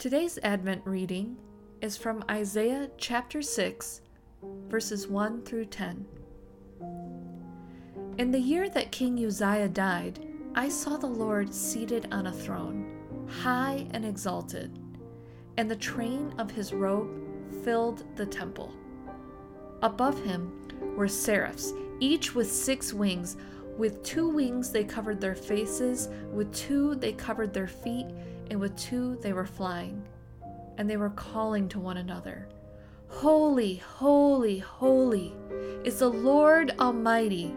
Today's Advent reading is from Isaiah chapter 6, verses 1 through 10. In the year that King Uzziah died, I saw the Lord seated on a throne, high and exalted, and the train of his robe filled the temple. Above him were seraphs, each with six wings. With two wings they covered their faces, with two they covered their feet, and with two they were flying. And they were calling to one another Holy, holy, holy is the Lord Almighty.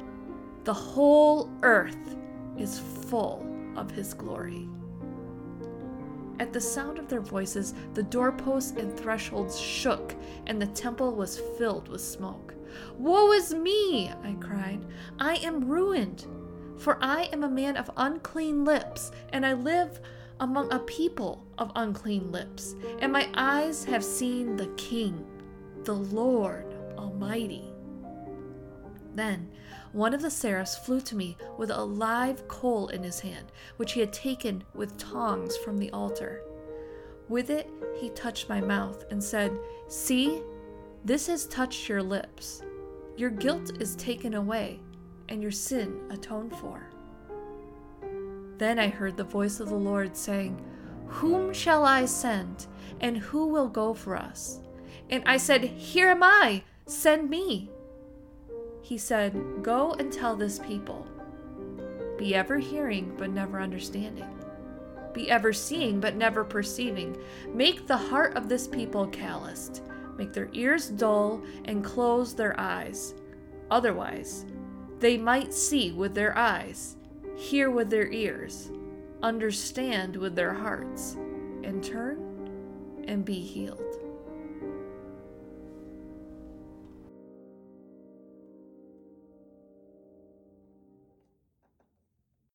The whole earth is full of his glory. At the sound of their voices, the doorposts and thresholds shook, and the temple was filled with smoke. Woe is me! I cried. I am ruined, for I am a man of unclean lips, and I live among a people of unclean lips, and my eyes have seen the King, the Lord Almighty. Then one of the seraphs flew to me with a live coal in his hand, which he had taken with tongs from the altar. With it, he touched my mouth and said, See, this has touched your lips. Your guilt is taken away, and your sin atoned for. Then I heard the voice of the Lord saying, Whom shall I send, and who will go for us? And I said, Here am I, send me. He said, Go and tell this people be ever hearing, but never understanding. Be ever seeing, but never perceiving. Make the heart of this people calloused. Make their ears dull and close their eyes. Otherwise, they might see with their eyes, hear with their ears, understand with their hearts, and turn and be healed.